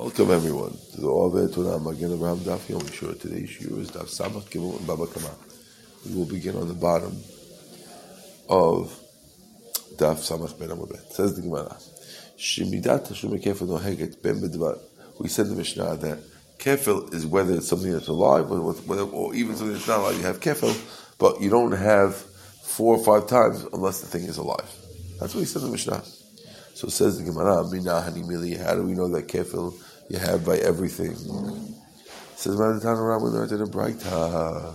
Welcome everyone to the Ove Torah Magen Abraham Daf Yom Shur. Today's shiur is Daf Samach Gimel and Baba Kama. We will begin on the bottom of Daf Samach Ben Amabet. Says the Gemara, Shemidat Tashum Kefil Noheget Ben Bedvar. We said the Mishnah that kefil is whether it's something that's alive or, whether, or even something that's not alive. You have kefil, but you don't have four or five times unless the thing is alive. That's what he said in the Mishnah. So says the Gemara, how do we know that kefil you have by everything? It says Matan Ram, we learned in a Braita.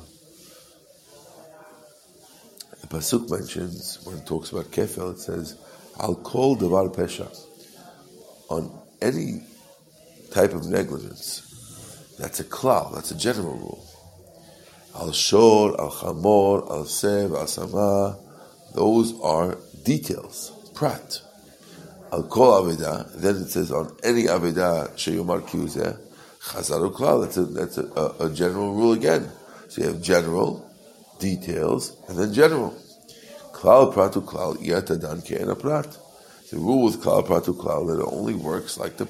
The Pasuk mentions, when it talks about kefil, it says, I'll call the Devar Pesha. On any type of negligence, that's a klal, that's a general rule. Al shor, al chamor, al sev, al sama, those are details, prat. Al kol aveda, then it says on any aveda sheyomar kiyuzeh, klal, that's, a, that's a, a, general rule again. So you have general, details, and then general. Klal pratu klal, yatadan ke'ena prat. The rule with klal pratu klal that it only works like the,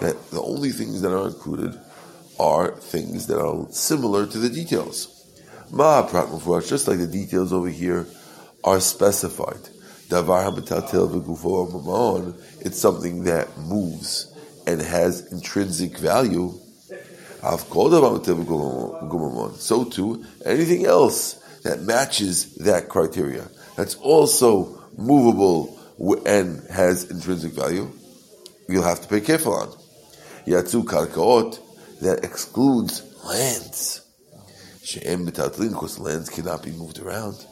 that the only things that are included are things that are similar to the details. Ma prat just like the details over here are specified. It's something that moves and has intrinsic value. So too, anything else that matches that criteria, that's also movable and has intrinsic value, you'll have to pay kefil on. Yatsu karkaot, that excludes lands. She'em because lands cannot be moved around.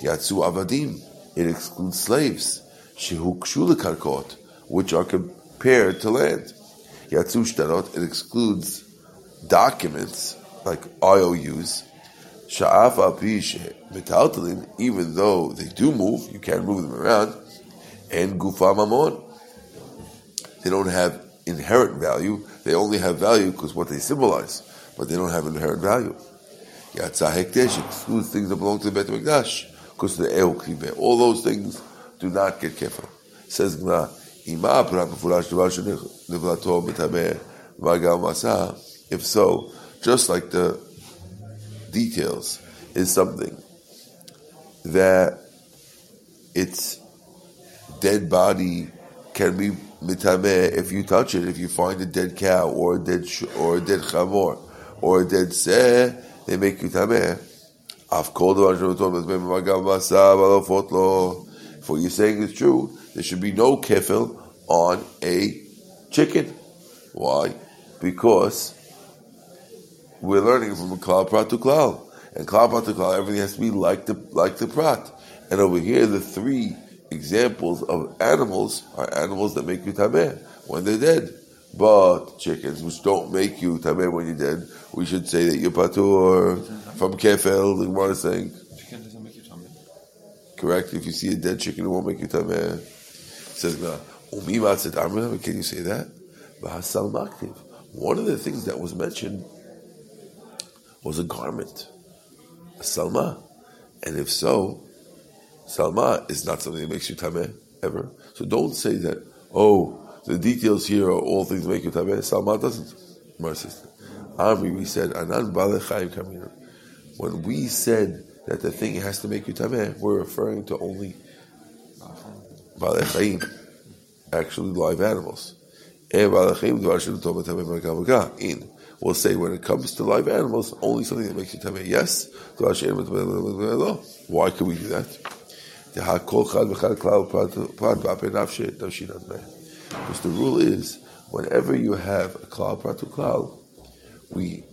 Yatsu avadim, it excludes slaves, karkot, which are compared to land. Yatsu shtarot, it excludes documents like IOUs. Sha'af apish metaltalin, even though they do move, you can't move them around. And gufa mamon, they don't have inherent value. They only have value because what they symbolize, but they don't have inherent value. Yatzah hekdesh excludes things that belong to the Bet Mikdash because the El All those things do not get kefil. Says Gemara, if so, just like the details is something that its dead body can be mitameh if you touch it, if you find a dead cow or a dead sh- or a dead chamor or a dead seh, they make you tameh. If what you're saying is true, there should be no kefil on a chicken. Why? Because we're learning from klal prat to klal. And klal prat to klal, everything has to be like the, like the prat. And over here, the three examples of animals are animals that make you tameh when they're dead. But chickens, which don't make you tameh when you're dead, we should say that you're patur from kefel. The Gemara is saying. Chicken doesn't make you tameh. Correct. If you see a dead chicken, it won't make you tameh. Says Gemara, can you say that? One of the things that was mentioned was a garment, a salma, and if so, salma is not something that makes you tameh ever. So don't say that. Oh, the details here are all things make you tameh. Salma doesn't. Amri, we said, Anan. When we said that the thing has to make you tameh, we're referring to only Balechayim, actually live animals. In, we'll say when it comes to live animals, only something that makes you tameh. Yes, why can we do that? Because the rule is, whenever you have a klal pratu klal, we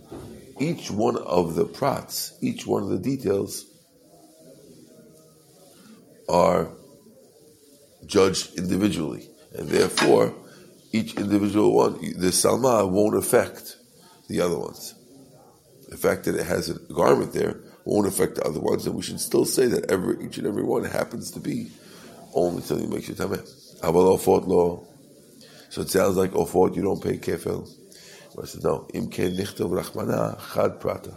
each one of the prats, each one of the details are judged individually, and therefore each individual one, the salma won't affect the other ones. The fact that it has a garment there won't affect the other ones, and we should still say that every each and every one happens to be only something makes you tameh. Aval law. So it sounds like ofot you don't pay kefil. I said, no. Im rachmana chad prata.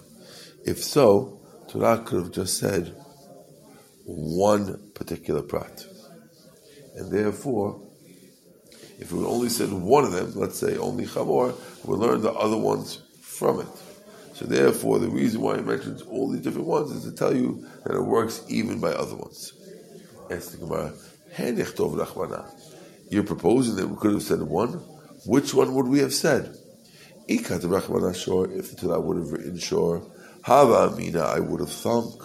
If so, Torah could have just said one particular prat. And therefore, If we only said one of them, let's say only Chamor, we'll learn the other ones from it. So therefore, the reason why he mentions all these different ones is to tell you that it works even by other ones. Ask the Gemara, You're proposing that we could have said one? Which one would we have said? Ikat Rachmana Shor, if the Torah would have written Shor, Hava Amina, I would have thunk.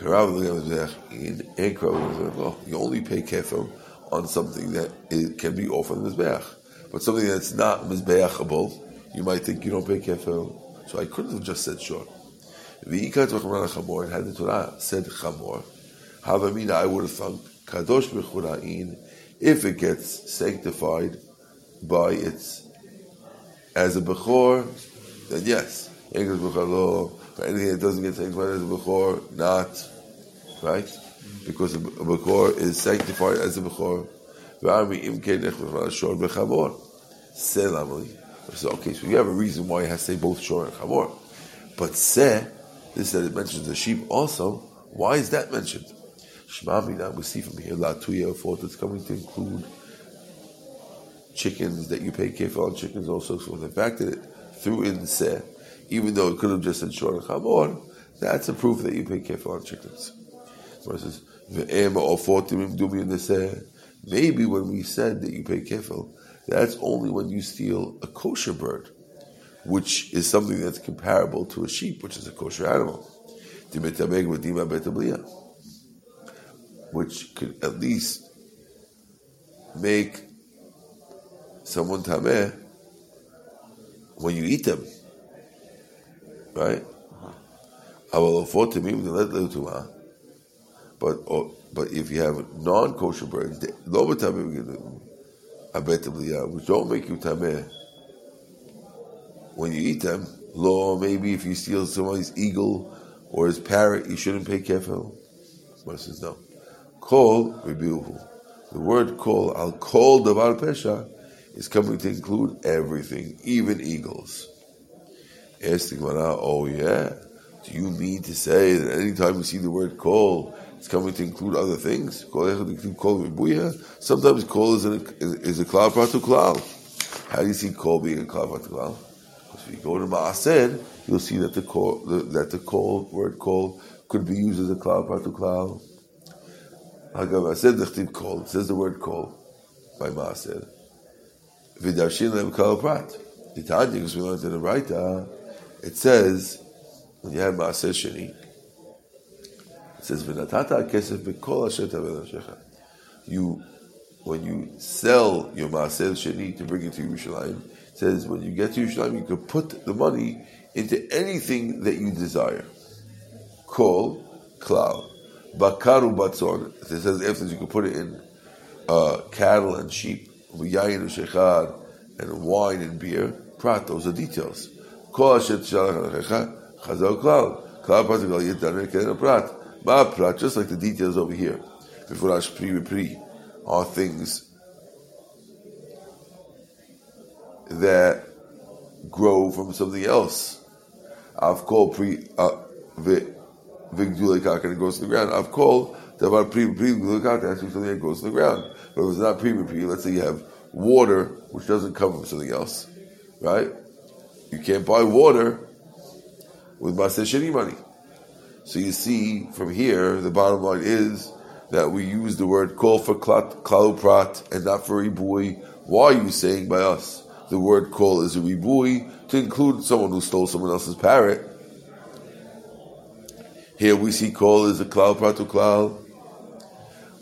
You only pay kefil on something that it can be offered in Mizbeach. But something that's not Mizbeachable, you might think you don't pay kefil. So I couldn't have just said. V'ikat Rachmana Chamor, had the Torah said Chamor, Hava Amina, I would have thunk. Kadosh Bechura'in, if it gets sanctified by its as a Bechor, then yes. But anything that doesn't get sanctified as a Bechor, not. Right? Because a Bechor is sanctified as a Bechor. So, okay, so you have a reason why it has to say both Shor and Chamor. But Se, this that it mentions the sheep also, why is that mentioned? Shmamina, we see from here, La Tuya, fourth, it's coming to include chickens that you pay kefil on chickens also. So the fact that it threw in seh, even though it could have just said shor chamor, that's a proof that you pay kefil on chickens. Versus ve'ema or fortimim dumi in the seh. Maybe when we said that you pay kefil, that's only when you steal a kosher bird, which is something that's comparable to a sheep, which is a kosher animal. Which could at least make someone tameh when you eat them, right? I will fortami let Lutuma. But or, but if you have non-kosher birds, which don't make you tameh when you eat them, law maybe if you steal somebody's eagle or his parrot, you shouldn't pay kefil. But says no. Call rebuhu. The word kol, I'll call davar pesha is coming to include everything, even eagles. Ask the Gemara, oh yeah, do you mean to say that anytime you see the word kol, it's coming to include other things? Sometimes kol is, a, is a klal pratu. How do you see kol being a klal pratu klal? Because if you go to Ma'aser, you'll see that the kol, that the kol, word kol, could be used as a klal pratu klal. Hagav, said the it says the word kol by Ma'aser. Vidarshin lem prat. The Tanya, because we learned in the Raita, it says, when you have Maaser Sheni, it says, V'natata kesef b'kol asher tavel You, when you sell your Maaser Sheni to bring it to Yerushalayim, it says, when you get to Yerushalayim, you could put the money into anything that you desire. Kol, klal. Bakaru batzon. It says after you can put it in uh, cattle and sheep yayin shechad, and wine and beer, prat, those are details. Kol ashet shalach alechecha, chazal klal. Klal prat klal yitan keden prat. Ma prat, just like the details over here. Before Befurash pri pri are things that grow from something else. I've called pri uh, vigdulekak and it goes to the ground. I've called davar pri pri vigdulekak that's something that goes to the ground. But if it's not pre pre, let's say you have water which doesn't come from something else, right? You can't buy water with Sheni money. So you see from here, the bottom line is that we use the word kol for klaluprat and not for ribui. Why are you saying by us the word kol is a ribui to include someone who stole someone else's parrot? Here we see kol is a klal pratu klal.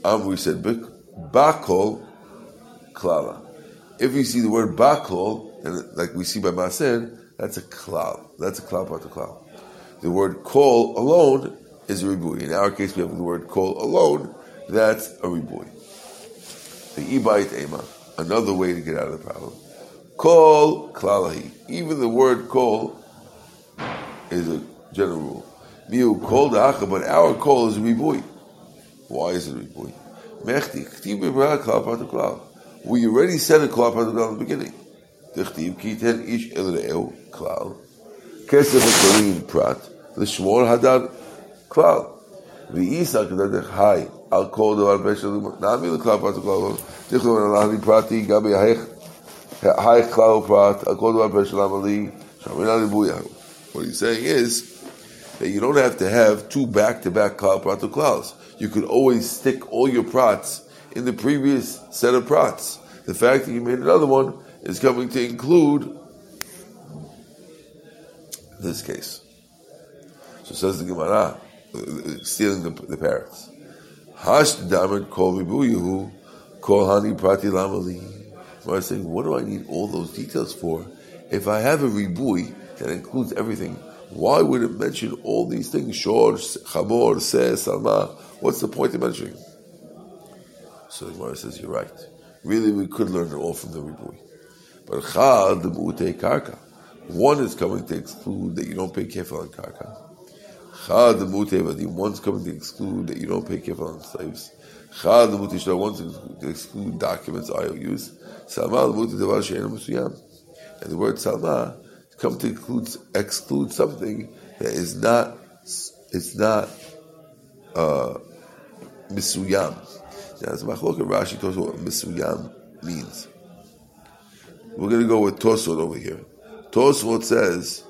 Um, we said bakol klala. If you see the word bakol, and like we see by Maser, that's a klal. That's a klal of klal. The word kol alone is a ribui. In our case, we have the word kol alone. That's a ribui. The ibayit ema, another way to get out of the problem. Kol klalahi. Even the word kol is a general rule. Miu called Acha, but our kol is Ribui. Why is it Ribui? Mechti, Ktiv B'Brah Klal Patu Klal. We already said a Klal Patu Klal in the beginning. Dechtiv Ki Ten Ish El Re'eu Klal. Kesef HaKorim Prat. L'Shmor Hadar Klal. V'Isa Kedadech Hai. Al Kol Davar Beshel Nami L'Klal Klal. Tichlo Menalani Prati Gabi Haich Haich Klal Prat. Al What he's saying is, that you don't have to have two back-to-back klal prat klals. You could always stick all your prats in the previous set of prats. The fact that you made another one is coming to include this case. So says the Gemara, stealing the, the parrots. Hash damid kol ribuyu kol hani prati lamali. I saying, what do I need all those details for? If I have a ribui that includes everything, why would it mention all these things? Shor, chamor, se, salma. What's the point of mentioning? So the Gemara says, you're right. Really, we could learn it all from the ribui. But chad, the mu'ute karka. One is coming to exclude that you don't pay kefil on karka. Chad the mutevadi, one's coming to exclude that you don't pay kefil on slaves. Chad the mutishla, one's to exclude documents, IOUs. Salma the mutedevar she'ena musuyam. And the word salma come to exclude, exclude something that is not, it's not, uh, misuyam. Now, it's machlok Rashi talks about what misuyam means. We're going to go with Tosfot over here. Tosfot says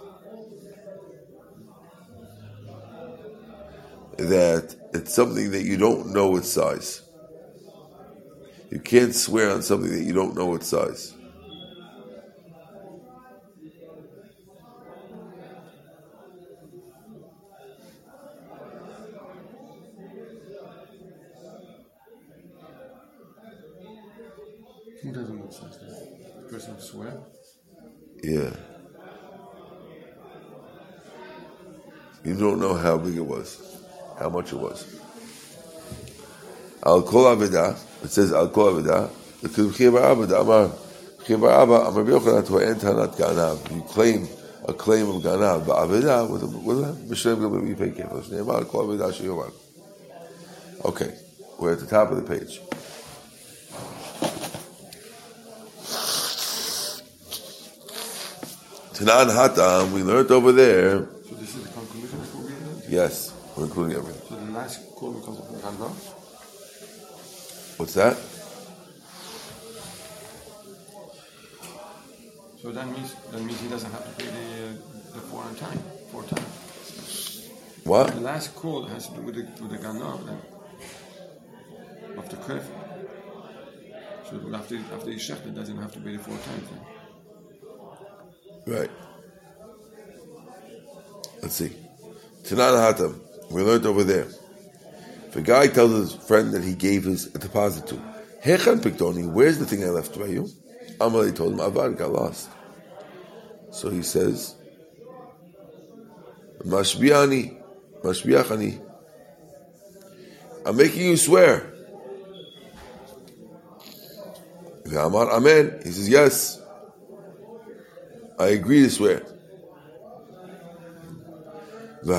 that it's something that you don't know its size. You can't swear on something that you don't know its size. Who doesn't know its size? The person swear? Yeah. You don't know how big it was how much it was. Al kol avida, it says al kol avida, because chivar avida amar, Chiya bar Abba amar b'yochanan to en ganav. You claim a claim of ganav, but avida with with mishlem you pay kol avida sheyomar. Okay, we're at the top of the page. Tanan Hatam, we learned over there. So this is the conclusion before we? Yes. We're including everything. So the last call because of the Gandalf? What's that? So that means that means he doesn't have to pay the uh, the four time, four times. What? The last call has to do with the with the then of the cliff. So after after he shechted, doesn't have to pay the four times. Then. Right. Let's see. Tanan Hatam. We learned over there. A guy tells his friend that he gave his deposit to, Hechan Piktoni, where's the thing I left by you? Amalei told him, Avad got lost. So he says, Mashbiani, Mashbiachani. I'm making you swear. Amen. He says, Yes. I agree to swear. And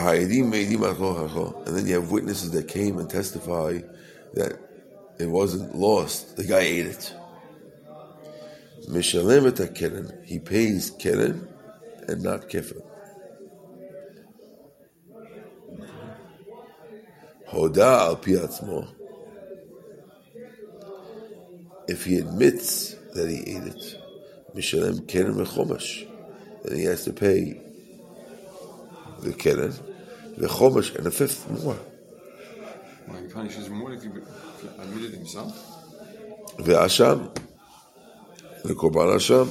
then you have witnesses that came and testify that it wasn't lost. The guy ate it. He pays keren and not kefil. Hoda al. If he admits that he ate it, Mishalem keren mechomash, then he has to pay the keren, the chomish, and a fifth more. Well, he punishes more if he admitted himself. The asham, the korban asham.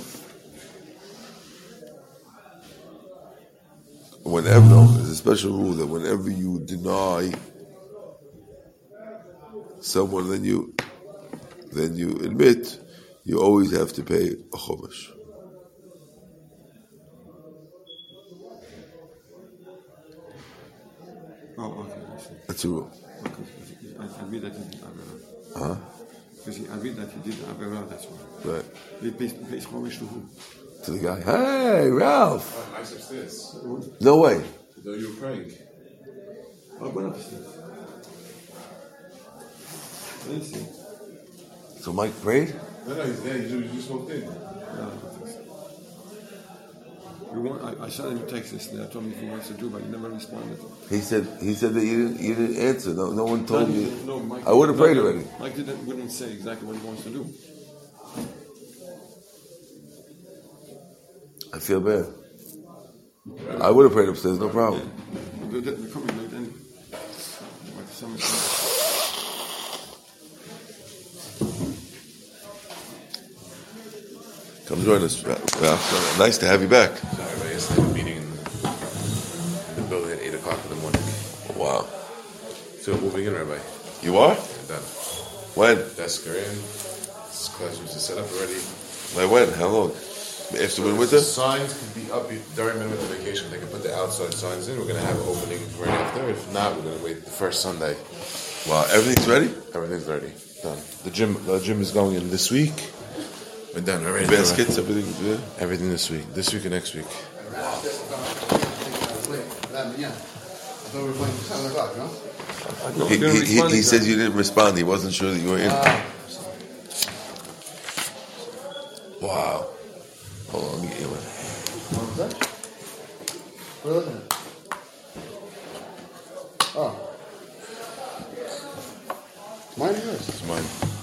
Whenever, no, there's a special rule that whenever you deny someone, then you then you admit, you always have to pay a chomish. Oh, okay. That's a rule. Okay. I, I read that he did Avera. Huh? Because I read that he did Avera, that's why. Right. He pays, pays homage to who? To the guy. Hey, Ralph. Oh, nice upstairs. No way. Though you were praying. Oh, go upstairs. I didn't see. So Mike prayed? No, no, he's there. You just, you just walked in. No, I don't think so. You want, I, I sent him a text yesterday. I told him if he wants to do, but he never responded. He said he said that you didn't you didn't answer. No, no one told you. no, Mike, I would have prayed already. Mike didn't, wouldn't say exactly what he wants to do. I feel bad. I would have prayed upstairs, no problem. The, the, the company like then, like some, Come join us, Ralph. Nice to have you back. Sorry, but yesterday the meeting in the building at 8 o'clock in the morning. Oh, wow. So moving in, Rabbi. You are? Done. When? Desk are in. This classroom's is set up already. Like when? How long? After The winter? signs can be up during winter vacation. They can put the outside signs in. We're going to have an opening right after. If not, we're going to wait the first Sunday. Wow, everything's ready? Everything's ready. Done. The gym, the gym is going in this week. We're done. We're ready. to go. Baskets, everything's there? Everything this week. This week and next week. I thought we were playing 7 o'clock, no? no, He, didn't he, he, he exactly. said you didn't respond. He wasn't sure that you were in. Ah. wow. Hold on, let me get you one. What was that? What are you looking at? Oh. Mine or yours? It's mine.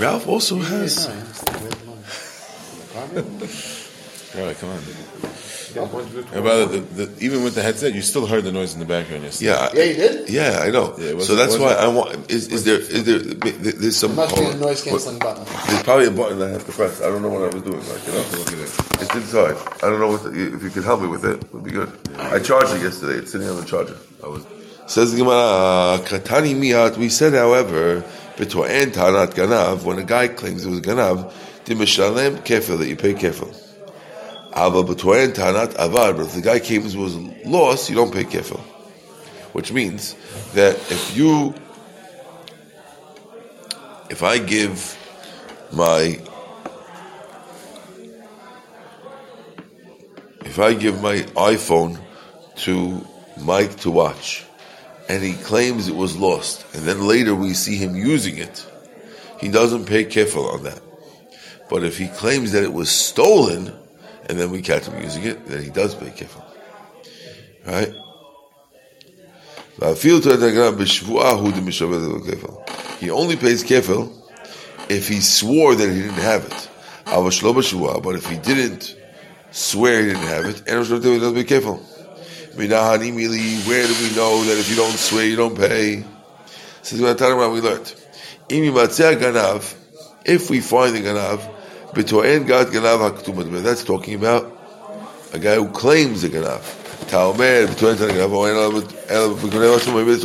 Ralph also has. Yeah, it's the red line. Copy? All right, come on. Yeah, one, And by the, the, the, even with the headset, you still heard the noise in the background yesterday. Yeah. I- Yeah, you did? Yeah, I know. Yeah, so that's why wasn't- I want. Is, is there? Is there? There's some. Must be a noise canceling button. There's probably a button I have to press. I don't know what I was doing. Like, you know, Look at it. it's inside. I don't know what. The, if you could help me with it, would be good. I charged it yesterday. It's sitting on the charger. I was. Says the Gemara, Katani miyat. We said, however, b'to'en tanat ganav. When a guy claims it was ganav, dimishalem kefil that you pay kefil. Ava b'to'en tanat avar. But if the guy claims it was lost, you don't pay kefil. Which means that if you, if I give my if I give my iPhone to Mike to watch and he claims it was lost and then later we see him using it, he doesn't pay kefil on that. But if he claims that it was stolen and then we catch him using it, then he does pay kefil. Right? He only pays kefil if he swore that he didn't have it. But if he didn't swear he didn't have it, he doesn't be careful. Where do we know that if you don't swear, you don't pay? Says about we learned. if we find the ganav, b'toen gat ganav. That's talking about a guy who claims the ganav. Taomer oh, it's talking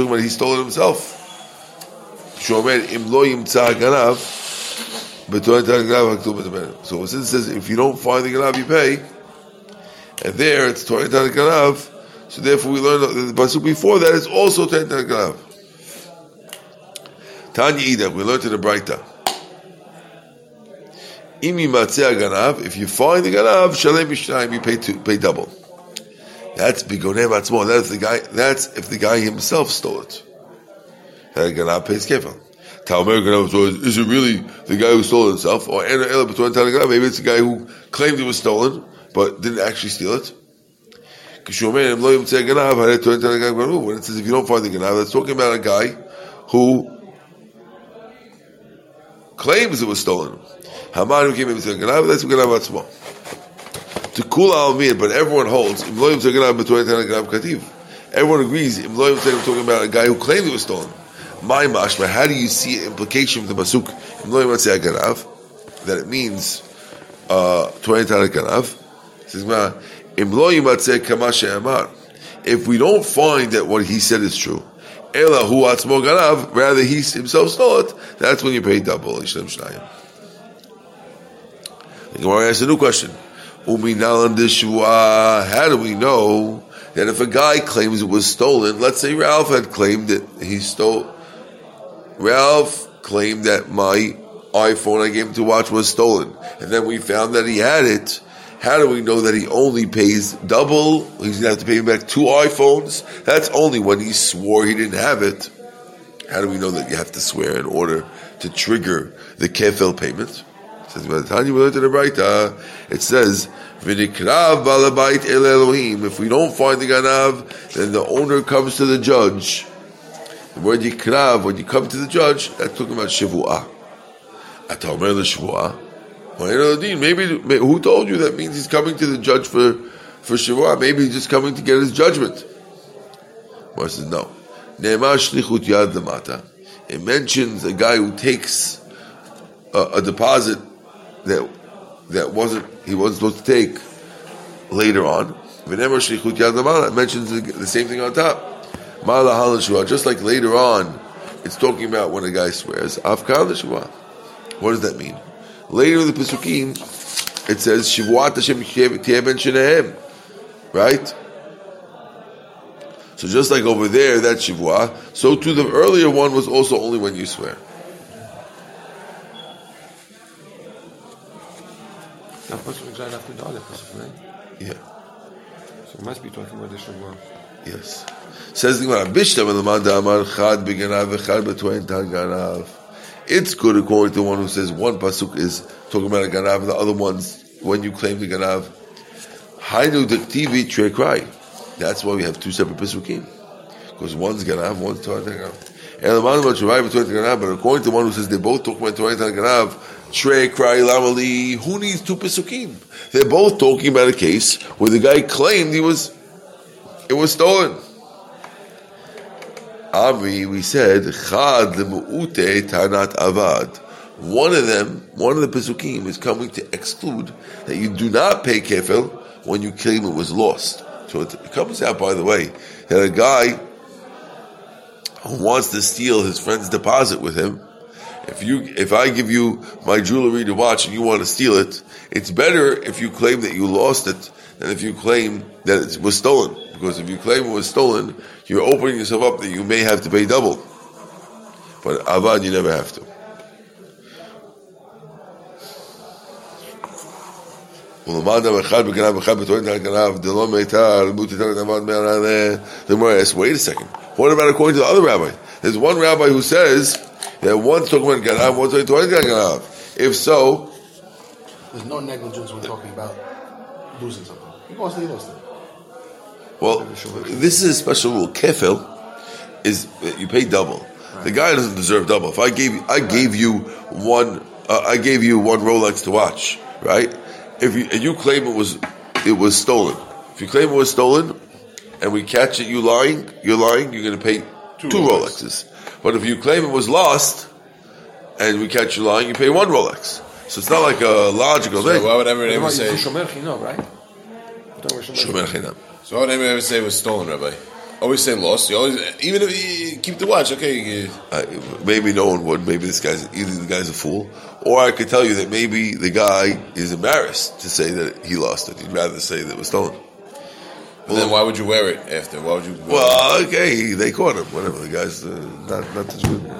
about he stole it himself. So since it says if you don't find the ganav, you pay. And there it's Tan Ganav. So therefore we learn the pasuk before that is also Tan Ganav. Tanya Ida, we learned in the Braita. Imi Ganav, if you find the Ganav, Shalem Mishnayim, you pay two, pay double. That's Bigonem Atzmo. That's the guy. That's if the guy himself stole it. That Ganav pays kefil. Talmer Ganav. Is it really the guy who stole it himself, or? Maybe it's the guy who claimed it was stolen but didn't actually steal it. When it says if you don't find the ganav, that's talking about a guy who claims it was stolen. Haman who came in with the ganav, that's ganav atzmo. To cool al mir, but everyone holds. Everyone agrees. We're talking about a guy who claimed it was stolen. My mashma, how do you see implication from the pasuk? That says "ganav"? That it means uh, ganav. Says, "Ma, im lo yimatzeh kama she'amar." If we don't find that what he said is true, rather he himself stole it, that's when you pay double. The Gemara asks a new question. How do we know that if a guy claims it was stolen, let's say Ralph had claimed that he stole, Ralph claimed that my iPhone I gave him to watch was stolen, and then we found that he had it. How do we know that he only pays double? He's gonna have to pay back two iPhones. That's only when he swore he didn't have it. How do we know that you have to swear in order to trigger the kefil payment? Says by the time you the Braita, it says, "V'nikrav balabait el Elohim." If we don't find the ganav, then the owner comes to the judge. The word when you come to the judge, that's talking about shivuah. Atamer the shivuah. Maybe, who told you that means he's coming to the judge for for shivuah? Maybe he's just coming to get his judgment. Mar says no. It mentions a guy who takes a, a deposit that that wasn't he wasn't supposed to take later on. It mentions the, the same thing on top. Just like later on, it's talking about when a guy swears. What does that mean? Later in the Pesukim, it says Shivuat Hashem Ben Shenehem. Right? So just like over there, that Shivuah, so too the earlier one was also only when you swear. That person exactly after the other person, right? Yeah. So it must be talking about the Shavua. Yes. Says the Gemara, Bishtam Lamanda Amar Chad Beganav Echad Betwain Tal Ganav. It's good according to the one who says one pasuk is talking about a ganav, and the other one's when you claim the ganav. Hainu dektivi trekrai. That's why we have two separate pasukim, because one's ganav, one's to'en ganav. But according to one who says they both talk about to'en ganav, trekrai lamali. Who needs two pasukim? They're both talking about a case where the guy claimed he was, it was stolen. We said, Chad lemu'ute tanat avad. One of them, one of the Pesukim is coming to exclude that you do not pay kefil when you claim it was lost. So it comes out, by the way, that a guy who wants to steal his friend's deposit with him, if you, if I give you my jewelry to watch and you want to steal it, it's better if you claim that you lost it than if you claim that it was stolen. Because if you claim it was stolen, you're opening yourself up that you may have to pay double. But avad, you never have to. The Gemara asks, wait a second. What about according to the other rabbi? There's one rabbi who says that one's talking about ganav, one's talking about ganav. If so, There's no negligence when talking about losing something. He it, he lost it. Well, this is a special rule. Kefil is that you pay double. The guy doesn't deserve double. If I gave I gave you one, uh, I gave you one Rolex to watch, right? If you and you claim it was it was stolen, if you claim it was stolen, and we catch it you lying, you're lying. You're going to pay two, Rolexes. But if you claim it was lost, and we catch you lying, you pay one Rolex. So it's not like a logical So thing. why would ever ever What about say? Shomer Chinam, right? What Shomer Shomer chinam. So what anybody ever say was stolen, Rabbi? Always say lost. You always, even if you keep the watch, okay. Uh, maybe no one would. Maybe this guy's either the guy's a fool, or I could tell you that maybe the guy is embarrassed to say that he lost it. He'd rather say that it was stolen. Well, then why would you wear it after? Why would you? Well, okay, they caught him. Whatever the guy's uh, not not the Jew. Uh,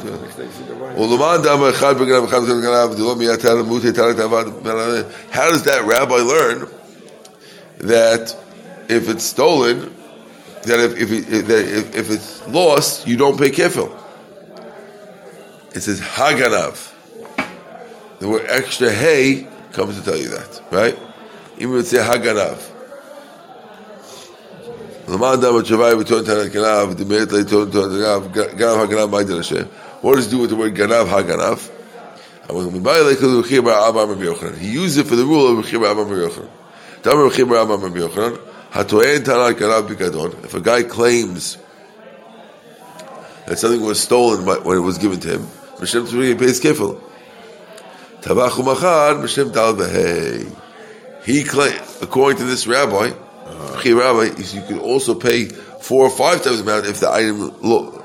How does that rabbi learn that if it's stolen, that if if, that if, if it's lost, you don't pay kefil. It says haganav. The word extra hay comes to tell you that, right? Even would say haganav. What does it do with the word ganav haganav? He used it for the rule of Rechim Abba Yochanan. If a guy claims that something was stolen by, when it was given to him, Mishem Tzuri pays kefil. Tabachu machar, Mishem. He claimed, according to this rabbi, Rabbi, you could also pay four or five times the amount if the item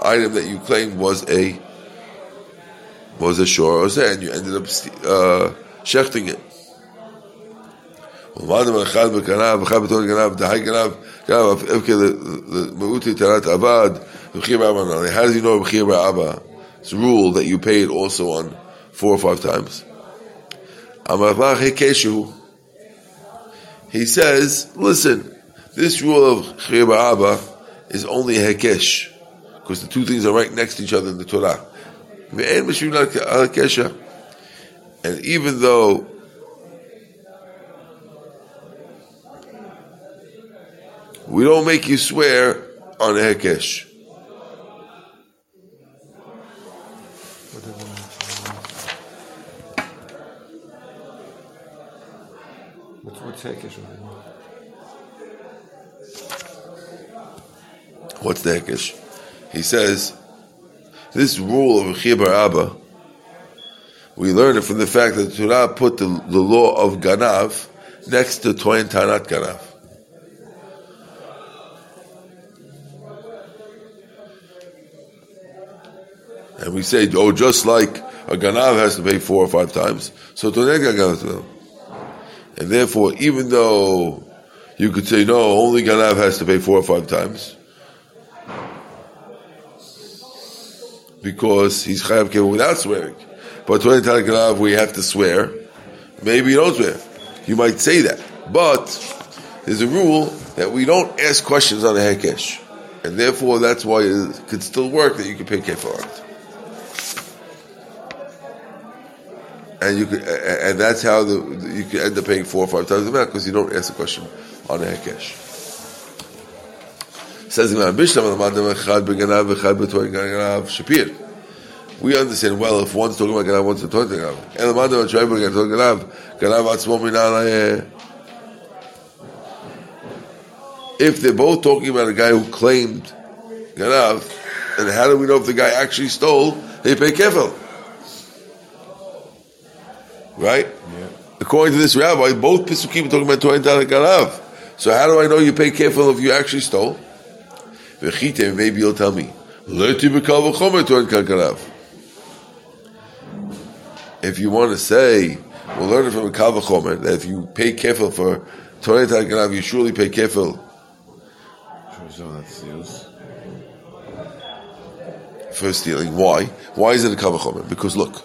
item that you claimed was a was a shore or and you ended up uh, shechting it. ולמען אחד בגנב, אחד בתור גנב, דהי גנב, גנב, אף כמאותי תרת עבד, וכי באבא How does he know וכי באבא? It's a rule that you pay it also on four or five times. אמר לך הקשו, he says, listen, this rule of Chir Ba'aba is only a Hekesh, because the two things are right next to each other in the Torah. Ve'en Mishum al Kesha. And even though we don't make you swear on a hekesh. What does it mean? What's what's hekesh? What's the hekesh? He says, this rule of Chiya bar Abba, we learn it from the fact that the Torah put the, the law of Ganav next to Toin Tanat Ganav. We say, oh, just like a Ganav has to pay four or five times, so Toin Ganav And therefore, even though you could say, no, only Ganav has to pay four or five times, because he's chayav kefil without swearing. But when Ganav we have to swear. Maybe you don't swear. You might say that, but there's a rule that we don't ask questions on a hekesh, and therefore that's why it could still work that you can pay kefil on it. And you could, and that's how the you can end up paying four or five times the amount because you don't ask a question on a hekesh. Says the. We understand well if one's talking about Ganav, one's talking about Ganav. If they're both talking about a guy who claimed Ganav, then how do we know if the guy actually stole? They pay kefil. Right? Yeah. According to this rabbi, both Pisukim are talking about Torah and. So how do I know you pay kefil if you actually stole? V'chite, maybe you'll tell me. Lerti b'kal v'chomer Torah and. If you want to say, we'll learn it from a Kal v'chomer, that if you pay kefil for Torah and you surely pay kefil. For stealing. Why? Why is it a kavachomer? Because look,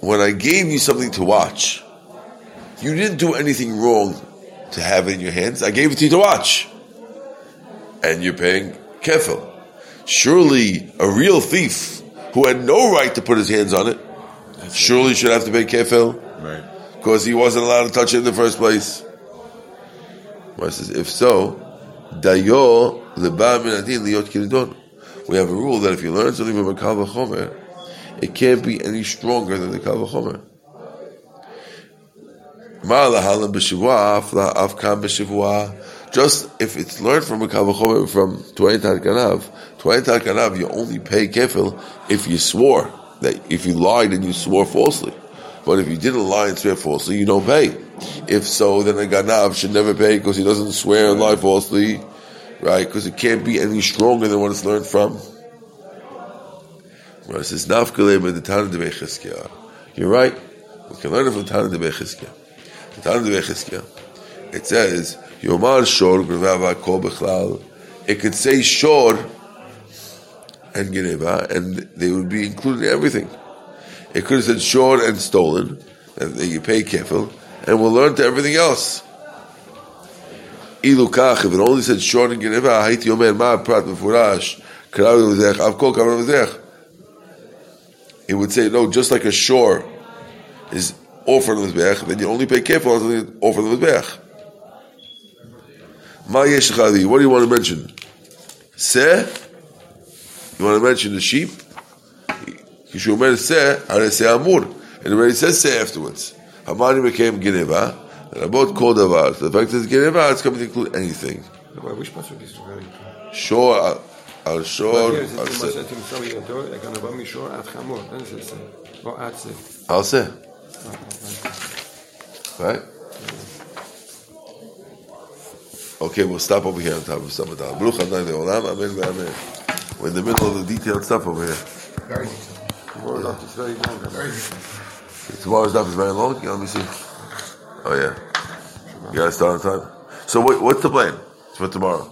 when I gave you something to watch, you didn't do anything wrong to have it in your hands. I gave it to you to watch, and you're paying kefil. Surely, a real thief who had no right to put his hands on it, surely should have to pay kefil Right. because he wasn't allowed to touch it in the first place. Gemara says, if so, dayo leba min adin liot kiridon. We have a rule that if you learn something from a kal v'chomer, it can't be any stronger than the b'shivua. Just if it's learned from a kal v'chomer from Tuayin Tar Ganav, Tuayin Tar Ganav, you only pay kefil if you swore that if you lied and you swore falsely. But if you didn't lie and swear falsely, you don't pay. If so, then a ganav should never pay because he doesn't swear and lie falsely, right? Because it can't be any stronger than what it's learned from. Right, it says nafkaleh the Tana de Bechizkiah. You're right. We can learn it from Tana de Bechizkiah. The Tana de Bechizkiah. It says Yomar Shor Grevava Kol Bechlal. It could say Shor and Geneva, and they would be included in everything. It could have said short and stolen, and you pay kefil, and we'll learn to everything else. Ilu kach, if it only said short and geneva, haiti omer ma prat mefurash, karav lezech, av kol karav lezech It would say, no, just like a shore is offered on the mizbech, then you only pay kefil on something offered on the mizbech. Ma yesh chali, what do you want to mention? Seh? You want to mention the sheep? כשהוא אומר שא, הרי שא אמור. And it already says שא afterwards. המאני became גנבה, לרבות כל דבר. So the fact that it's גנבה, it's coming to include anything. Well, which part of this is very שור, על- על שור, Here, זה על מה שא. שאתם שמים ידו, הגנבה מישור עד חמור, אין זה זה. או עד זה. על שא. Right? Okay, we'll stop over here on top of some of that. Baruch Adonai Le'olam, Amen ve'amen. We're in the middle of the detailed stuff over here. Very detailed. Tomorrow night is very long. Very detailed. Tomorrow's stuff is very long. Yeah, let me see. Oh yeah. You gotta start on time. So what, what's the plan for tomorrow?